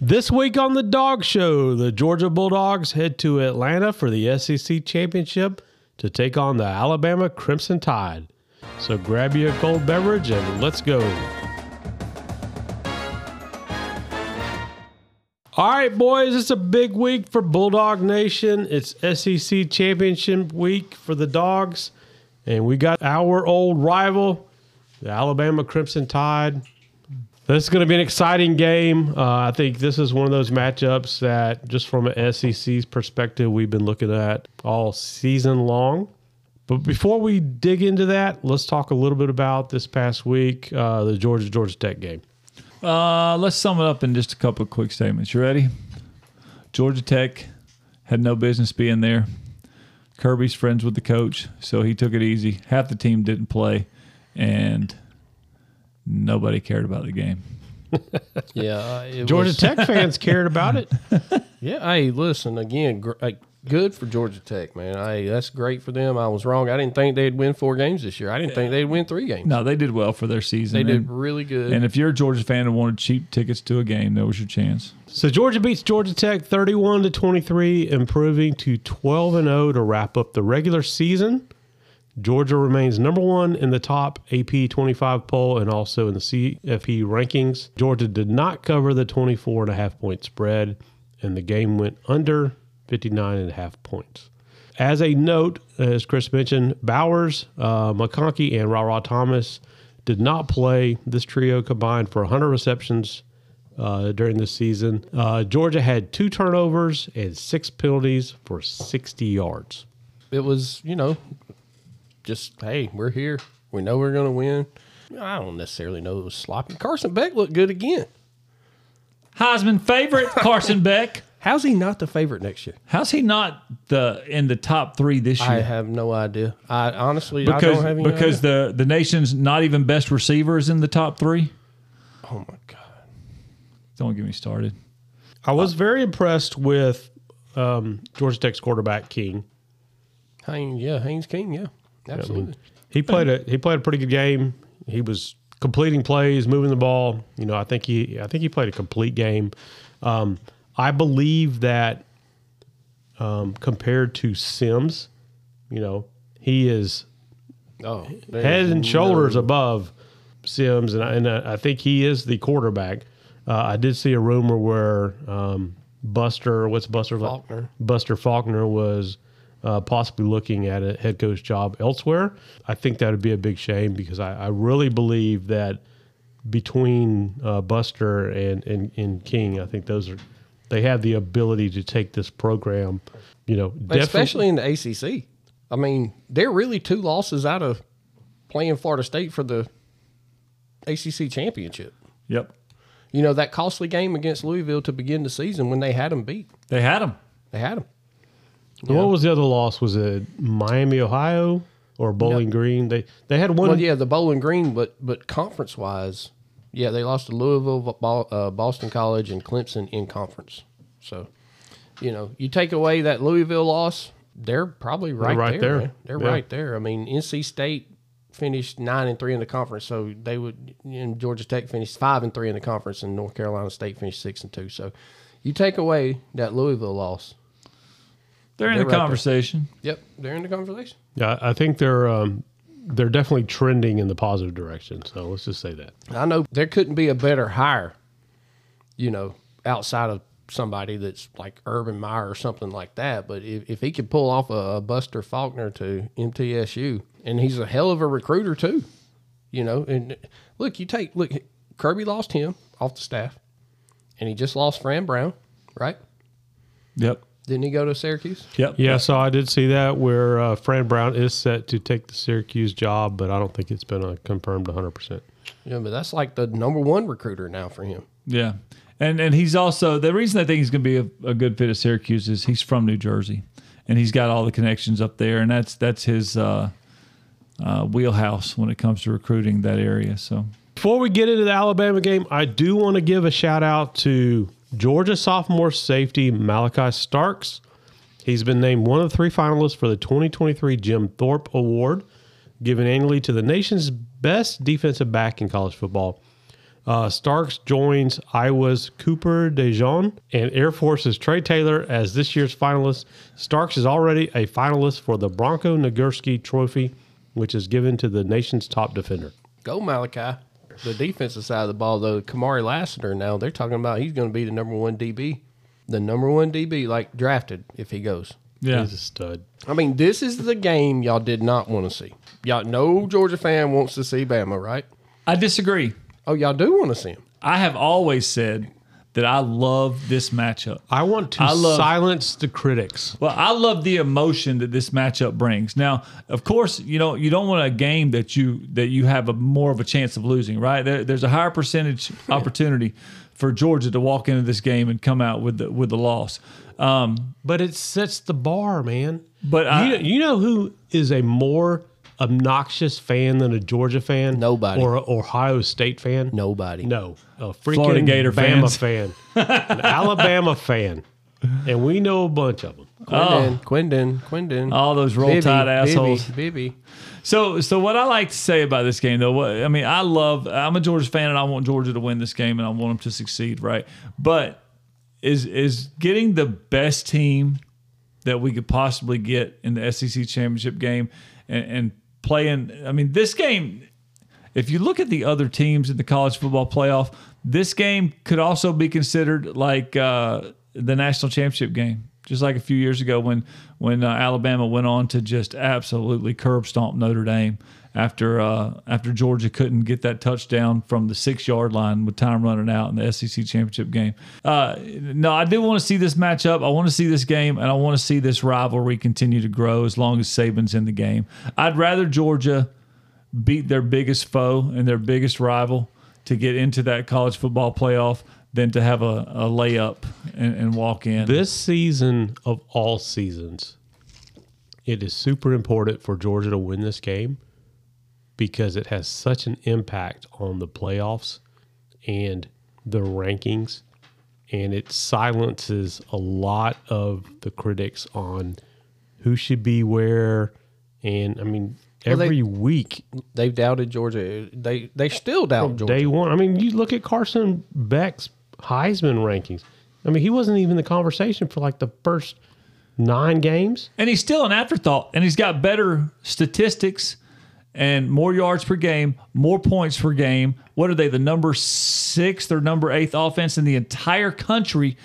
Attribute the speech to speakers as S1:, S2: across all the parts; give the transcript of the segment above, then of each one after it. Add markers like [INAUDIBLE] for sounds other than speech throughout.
S1: This week on the Dawg Show, the Georgia Bulldogs head to Atlanta for the SEC Championship to take on the Alabama Crimson Tide. So grab you a cold beverage and let's go. All right, boys, it's a big week for Bulldog Nation. It's SEC Championship week for the Dogs, and we got our old rival, the Alabama Crimson Tide. This is going to be an exciting game. Uh, I think this is one of those matchups that, just from an SEC's perspective, we've been looking at all season long. But before we dig into that, let's talk a little bit about this past week, uh, the Georgia Georgia Tech game.
S2: Uh, let's sum it up in just a couple of quick statements. You ready? Georgia Tech had no business being there. Kirby's friends with the coach, so he took it easy. Half the team didn't play, and nobody cared about the game. [LAUGHS]
S3: Yeah, uh, it
S1: Georgia
S3: was-
S1: Tech fans cared about it. [LAUGHS] [LAUGHS]
S3: Yeah, hey, listen again. Gr- like, good for Georgia Tech, man. Hey, that's great for them. I was wrong. I didn't think they'd win four games this year. I didn't think they'd win three games.
S2: No, they did well for their season.
S3: they did really good.
S2: and if you're a Georgia fan and wanted cheap tickets to a game, that was your chance.
S1: So Georgia beats Georgia Tech 31 to 23, improving to 12 and 0 to wrap up the regular season. Georgia remains number one in the top AP 25 poll and also in the CFP rankings. Georgia did not cover the 24 and a half point spread, and the game went under 59 and a half points. As a note, as Chris mentioned, Bowers, uh, McConkey, and Rara Thomas did not play. This trio combined for 100 receptions uh, during the season. Uh, Georgia had two turnovers and six penalties for 60 yards.
S3: it was, you know, just hey, we're here. We know we're going to win. I don't necessarily know it was sloppy. Carson Beck looked good again.
S2: Heisman favorite Carson [LAUGHS] Beck.
S3: How's he not the favorite next year?
S2: How's he not the in the top three this year?
S3: I have no idea. I honestly, I
S2: because
S3: don't have any
S2: because
S3: idea.
S2: the the nation's not even best receiver is in the top three.
S3: oh my god,
S2: Don't get me started.
S1: I was very impressed with um, Georgia Tech's quarterback King.
S3: Haynes, yeah, Haynes King, yeah, absolutely.
S1: He played a he played a pretty good game. He was completing plays, moving the ball. You know, I think he I think he played a complete game. Um, I believe that um, compared to Sims, you know, he is
S3: Oh,
S1: head and shoulders above Sims, and I, and I think he is the quarterback. Uh, I did see a rumor where um, Buster, what's Buster
S3: Faulkner.
S1: Buster Faulkner was uh, possibly looking at a head coach job elsewhere. I think that would be a big shame because I, I really believe that between uh, Buster and, and and King, I think those are they have the ability to take this program. You know, definitely-
S3: especially in the ACC. I mean, they're really two losses out of playing Florida State for the ACC championship.
S2: Yep,
S3: You know that costly game against Louisville to begin the season when they had them beat.
S2: they had them.
S3: They had them.
S1: What was the other loss? Was it Miami, Ohio, or Bowling Green? They they had one.
S3: Well, yeah, the Bowling Green, but but conference wise, yeah, they lost to Louisville, uh, Boston College, and Clemson in conference. So, you know, you take away that Louisville loss, they're probably right,
S1: right
S3: there.
S1: there.
S3: They're
S1: Yeah.
S3: right there. I mean, NC State finished nine and three in the conference, so they would. And Georgia Tech finished five and three in the conference, and North Carolina State finished six and two. So, you take away that Louisville loss.
S2: They're in
S3: They're
S2: the
S3: right there.
S2: conversation.
S3: Yep, they're in the conversation.
S1: Yeah, I think they're um, they're definitely trending in the positive direction. So let's just say that.
S3: I know there couldn't be a better hire, you know, outside of somebody that's like Urban Meyer or something like that. But if, if he could pull off a, a Buster Faulkner to MTSU, and he's a hell of a recruiter too, you know. And look, you take look, Kirby lost him off the staff, and he just lost Fran Brown, right?
S2: Yep,
S3: Didn't he go to Syracuse?
S2: yep.
S1: Yeah, so I did see that where uh, Fran Brown is set to take the Syracuse job, but I don't think it's been uh, confirmed 100. percent
S3: Yeah, but that's like the number one recruiter now for him.
S2: Yeah. And and he's also the reason I think he's going to be a, a good fit at Syracuse is he's from New Jersey, and he's got all the connections up there, and that's that's his uh, uh, wheelhouse when it comes to recruiting that area. So
S1: Before we get into the Alabama game, I do want to give a shout out to Georgia sophomore safety Malaki Starks. He's been named one of three finalists for the 2023 Jim Thorpe Award, given annually to the nation's best defensive back in college football. Uh, Starks joins Iowa's Cooper DeJean and Air Force's Trey Taylor as this year's finalist. Starks is already a finalist for the Bronco Nagurski Trophy, which is given to the nation's top defender.
S3: Go Malachi. The defensive side of the ball, though, Kamari Lassiter. Now they're talking about he's going to be the number one DB, the number one DB, like drafted if he goes.
S2: Yeah.
S1: He's a stud.
S3: I mean, this is the game y'all did not want to see. Y'all, no Georgia fan wants to see Bama, right?
S2: I disagree.
S3: Oh, y'all do want to see him.
S2: I have always said that I love this matchup.
S1: I want to
S2: I love-
S1: silence the critics.
S2: Well, I love the emotion that this matchup brings. Now, of course, you know you don't want a game that you that you have a more of a chance of losing, right? There, there's a higher percentage [LAUGHS] opportunity for Georgia to walk into this game and come out with the with the loss. Um,
S1: But it sets the bar, man.
S2: but I,
S1: you, you know who is a more obnoxious fan than a Georgia fan?
S3: Nobody.
S1: Or a Ohio State fan?
S3: Nobody.
S1: No. A freaking
S2: Florida Gator
S1: Bama
S2: fans.
S1: fan. An [LAUGHS] Alabama fan. And we know a bunch of them.
S3: Quindon, oh. Quindon, Quindon.
S2: all those roll tide assholes.
S3: Bibby, Bibby.
S2: So, so what I like to say about this game, though, what, I mean, I love. I'm a Georgia fan, and I want Georgia to win this game, and I want them to succeed, right? But is is getting the best team that we could possibly get in the SEC championship game, and, and playing. I mean, this game. If you look at the other teams in the college football playoff, this game could also be considered like uh, the national championship game, just like a few years ago when when uh, Alabama went on to just absolutely curb stomp Notre Dame after uh, after Georgia couldn't get that touchdown from the six yard line with time running out in the SEC championship game. Uh, no, I do want to see this matchup. I want to see this game, and I want to see this rivalry continue to grow as long as Saban's in the game. I'd rather Georgia beat their biggest foe and their biggest rival to get into that college football playoff than to have a, a layup and, and walk in.
S1: This season of all seasons, it is super important for Georgia to win this game because it has such an impact on the playoffs and the rankings. And it silences a lot of the critics on who should be where. And I mean,
S3: Well, they-
S1: every week,
S3: They've doubted Georgia. They they still doubt Georgia.
S1: day one. I mean, you look at Carson Beck's Heisman rankings. I mean, he wasn't even in the conversation for like the first nine games.
S2: and he's still an afterthought, and he's got better statistics and more yards per game, more points per game. What are they? The number sixth or number eighth offense in the entire country,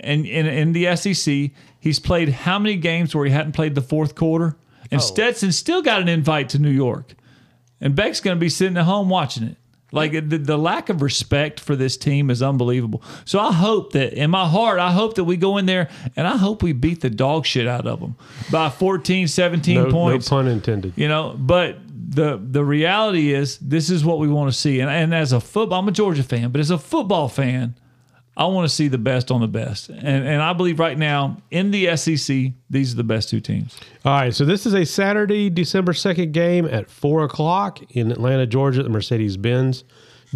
S2: and in, in the SEC. He's played how many games where he hadn't played the fourth quarter? And oh. Stetson still got an invite to New York, and Beck's going to be sitting at home watching it. Like the, the lack of respect for this team is unbelievable. So I hope that in my heart, I hope that we go in there and I hope we beat the dog shit out of them by 14, 17
S1: No, no pun intended.
S2: You know, but the the reality is this is what we want to see. And, and as a football, I'm a Georgia fan, but as a football fan, I want to see the best on the best. And and I believe right now in the SEC, these are the best two teams.
S1: All right, so this is a Saturday, December 2nd game at 4 o'clock in Atlanta, Georgia at the Mercedes Benz.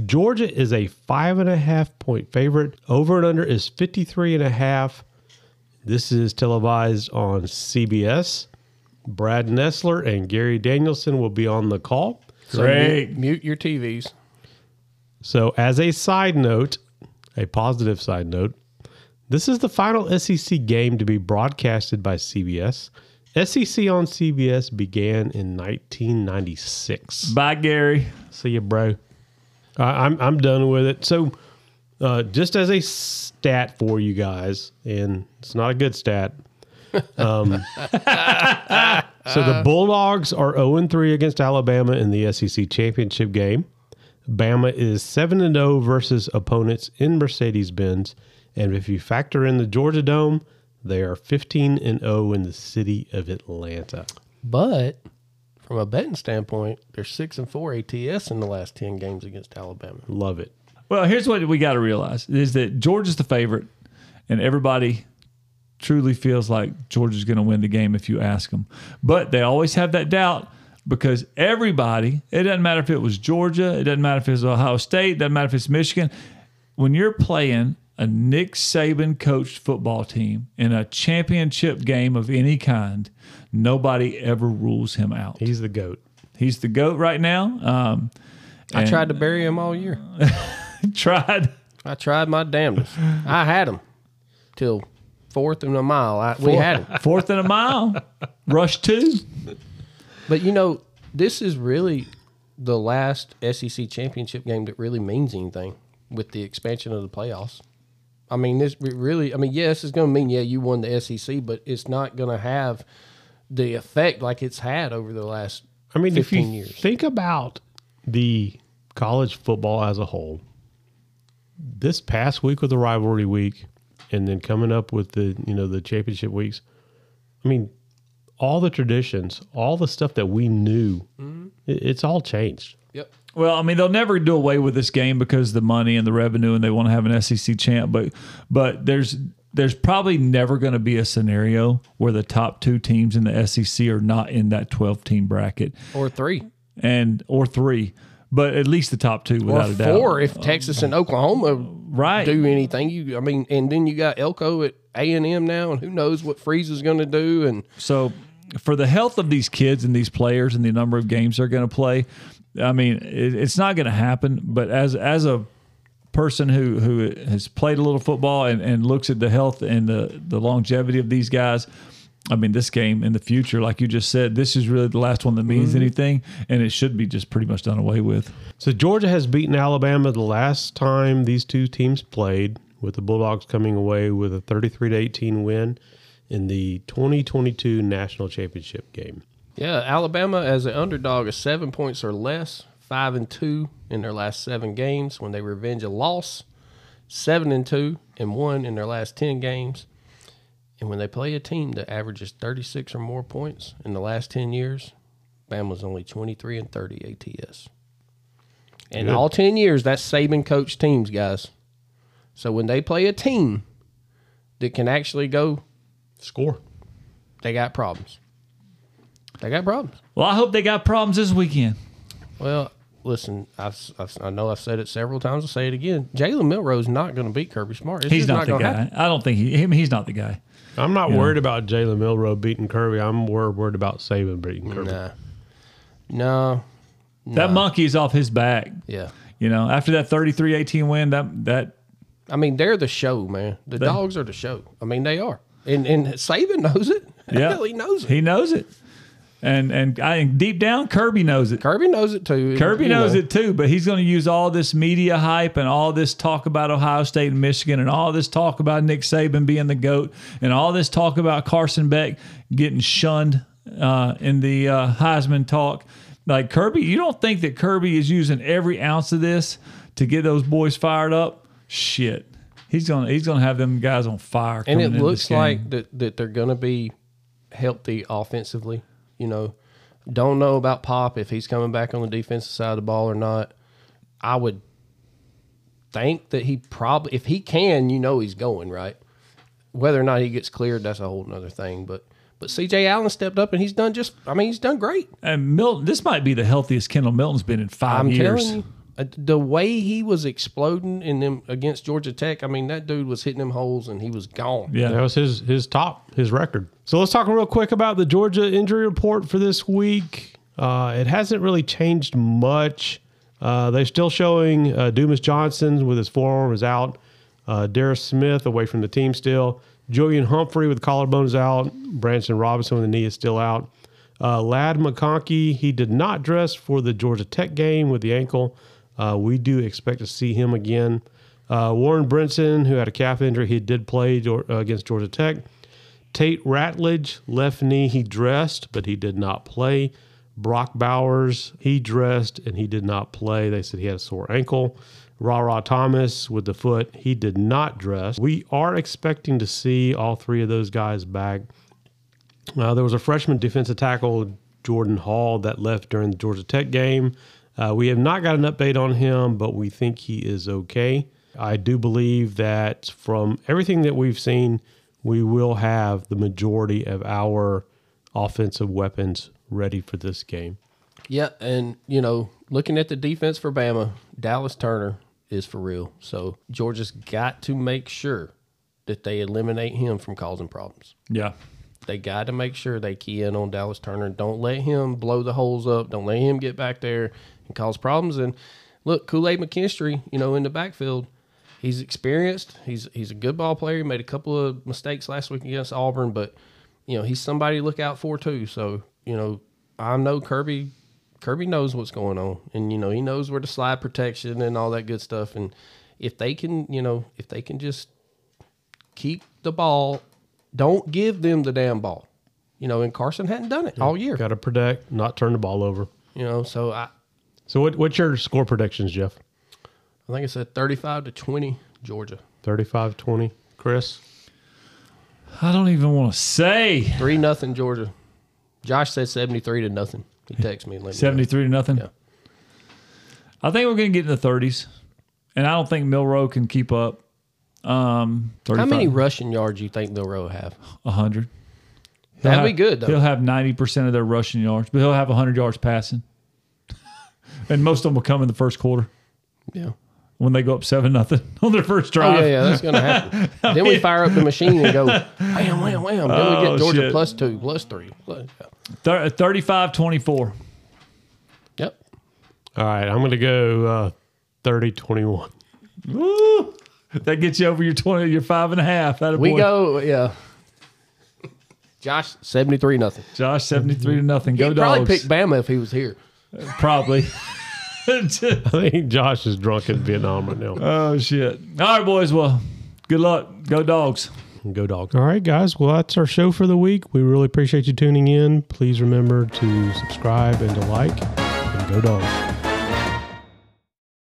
S1: Georgia is a five and a half point favorite. Over and under is 53 and a half. This is televised on CBS. Brad Nessler and Gary Danielson will be on the call.
S3: So
S2: Great.
S3: Mute, mute your TVs.
S1: So, as a side note, a positive side note, this is the final SEC game to be broadcasted by CBS. SEC on CBS began in 1996.
S2: Bye, Gary.
S1: See you, bro. I'm I'm done with it. So, uh, just as a stat for you guys, and it's not a good stat. Um, [LAUGHS] so the Bulldogs are 0 3 against Alabama in the SEC championship game. Bama is 7 and 0 versus opponents in Mercedes Benz. And if you factor in the Georgia Dome, they are 15 and 0 in the city of Atlanta.
S3: But from a betting standpoint, they're six and four ATS in the last ten games against Alabama.
S1: Love it.
S2: Well, here's what we got to realize is that Georgia's the favorite, and everybody truly feels like Georgia's going to win the game if you ask them. But they always have that doubt because everybody, it doesn't matter if it was Georgia, it doesn't matter if it's Ohio State, it doesn't matter if it's Michigan. When you're playing a Nick Saban coached football team in a championship game of any kind, nobody ever rules him out.
S1: He's the GOAT.
S2: He's the GOAT right now. Um,
S3: I tried to bury him all year. [LAUGHS]
S2: Tried.
S3: I tried my damnedest. I had him till fourth and a mile. I, we had him.
S2: Fourth and a mile. Rush two.
S3: But you know, this is really the last SEC championship game that really means anything with the expansion of the playoffs. I mean, this really. I mean, yes, it's going to mean yeah you won the SEC, but it's not going to have the effect like it's had over the last.
S1: I mean, if you
S3: 15 years.
S1: think about the college football as a whole, this past week was the rivalry week, and then coming up with the you know the championship weeks. I mean, all the traditions, all the stuff that we knew, mm-hmm. it, it's all changed.
S3: Yep.
S2: Well, I mean, they'll never do away with this game because of the money and the revenue, and they want to have an SEC champ. But, but there's there's probably never going to be a scenario where the top two teams in the SEC are not in that 12 team bracket,
S3: Or three,
S2: and or three, but at least the top two
S3: or
S2: without a doubt.
S3: four if Texas and Oklahoma
S2: Right.
S3: do anything. You, I mean, and then you got Elko at A and M now, and who knows what Freeze is going to do. And
S2: So, for the health of these kids and these players and the number of games they're going to play, I mean, it, it's not going to happen. But as as a person who who has played a little football and, and looks at the health and the the longevity of these guys. I mean, this game in the future, like you just said, this is really the last one that means mm-hmm. anything, and it should be just pretty much done away with.
S1: So Georgia has beaten Alabama the last time these two teams played, with the Bulldogs coming away with a 33 to 18 win in the 2022 national championship game.
S3: Yeah, Alabama as an underdog is seven points or less, five and two in their last seven games when they revenge a loss, seven and two and one in their last ten games. And when they play a team that averages thirty six or more points in the last ten years, Bama's only twenty three and thirty ATS. And
S1: Good.
S3: all ten years, that's Saban coach teams, guys. So when they play a team that can actually go,
S1: Score.
S3: they got problems. They got problems.
S2: Well, I hope they got problems this weekend.
S3: Well, listen, I've, I've, I know I've said it several times. I'll say it again. Jalen Milroe's not going to beat Kirby Smart. It's
S2: He's
S3: just
S2: not, the guy.
S3: happen.
S2: I don't think he. Him, he's not the guy.
S1: I'm not worried about Jalen Milroe beating Kirby. I'm more worried about Saban beating Kirby.
S3: Nah. No.
S2: That monkey's off his back.
S3: Yeah.
S2: You know, after that 33-18 win, that that
S3: I mean, they're the show, man. The dogs are the show. I mean, they are. And and Saban knows it.
S2: yeah,
S3: Hell, [LAUGHS] he knows it.
S2: He knows it, and and I think deep down, Kirby knows it.
S3: Kirby knows it too.
S2: Kirby knows
S3: know.
S2: it too, but he's going to use all this media hype and all this talk about Ohio State and Michigan and all this talk about Nick Saban being the GOAT and all this talk about Carson Beck getting shunned uh, in the uh, Heisman talk. Like Kirby, you don't think that Kirby is using every ounce of this to get those boys fired up? Shit. He's gonna he's gonna have them guys on fire.
S3: And it looks like that, that they're going to be healthy offensively. You know, don't know about Pop if he's coming back on the defensive side of the ball or not. I would think that he probably, if he can, you know, he's going right. Whether or not he gets cleared, that's a whole nother thing. But but C.J. Allen stepped up and he's done just. I mean, he's done great.
S2: and Milton. This might be the healthiest Kendall Milton's been in 5
S3: I'm
S2: years.
S3: Telling you, uh, the way he was exploding in them against Georgia Tech. I mean, that dude was hitting them holes and he was gone.
S2: Yeah,
S1: That was his his top his record. So let's talk real quick about the Georgia injury report for this week. Uh, it hasn't really changed much. Uh, they're still showing uh, Dumas Johnson with his forearm is out. Uh, Darris Smith away from the team still. Julian Humphrey with collarbone is out. Branson Robinson with the knee is still out. Uh, Ladd McConkey, he did not dress for the Georgia Tech game with the ankle. Uh, we do expect to see him again. Uh, Warren Brinson, who had a calf injury, he did play uh, against Georgia Tech. Tate Ratledge, left knee, he dressed, but he did not play. Brock Bowers, he dressed and he did not play. They said he had a sore ankle. Rara Thomas with the foot, he did not dress. We are expecting to see all three of those guys back. Uh, there was a freshman defensive tackle, Jordan Hall, that left during the Georgia Tech game. Uh, we have not got an update on him, but we think he is okay. I do believe that from everything that we've seen, we will have the majority of our offensive weapons ready for this game.
S3: Yeah, and you know, looking at the defense for Bama, Dallas Turner is for real. So Georgia's got to make sure that they eliminate him from causing problems.
S2: yeah.
S3: They got to make sure they key in on Dallas Turner. Don't let him blow the holes up. Don't let him get back there and cause problems. And look, Kool Aid McKinstry, you know, in the backfield, he's experienced. He's he's a good ball player. He made a couple of mistakes last week against Auburn, but you know he's somebody to look out for too. So you know, I know Kirby. Kirby knows what's going on, and you know he knows where the slide protection and all that good stuff. And if they can, you know, if they can just keep the ball, don't give them the damn ball. You know, and Carson hadn't done it all year.
S1: Got to protect, not turn the ball over.
S3: You know, so I,
S1: So what, what's your score predictions, Jeff?
S3: I think it's at thirty-five to twenty, Georgia.
S1: 35-20. Chris?
S2: I don't even want to say
S3: Three nothing Georgia. Josh said seventy three to nothing. He texted me and let me know.
S2: 73 to nothing.
S3: Yeah.
S2: I think we're going to get in the 30s, and I don't think Milroe can keep up. Um, 35,
S3: How many rushing yards do you think Milroe will have?
S2: 100. He'll
S3: That'd
S2: have-
S3: be good, though.
S2: He'll have 90% of their rushing yards, but he'll have 100 yards passing. And most of them will come in the first quarter
S3: Yeah.
S2: when they go up 7 nothing [LAUGHS] on their first
S3: Oh
S2: drive.
S3: yeah, yeah, that's gonna happen. [LAUGHS] then we fire up the machine and go wham, wham, wham. Then we
S2: Oh,
S3: get Georgia
S2: shit.
S3: plus two, plus three. Plus, yeah.
S2: Thir- 35 24.
S3: Yep.
S1: All right, I'm going to go uh, 30-21.
S2: Woo! That gets you over your 20, your five and a half. That
S3: We go, yeah. Josh, seventy three nothing.
S2: Josh, 73 to nothing. Go
S3: He'd probably
S2: dogs.
S3: pick Bama if he was here.
S2: Probably. [LAUGHS]
S1: I think Josh is drunk in Vietnam right now.
S2: oh, shit. All right, boys. Well, good luck. Go dogs.
S1: Go dog. All right, guys. Well, that's our show for the week. We really appreciate you tuning in. Please remember to subscribe and to like. And go dogs.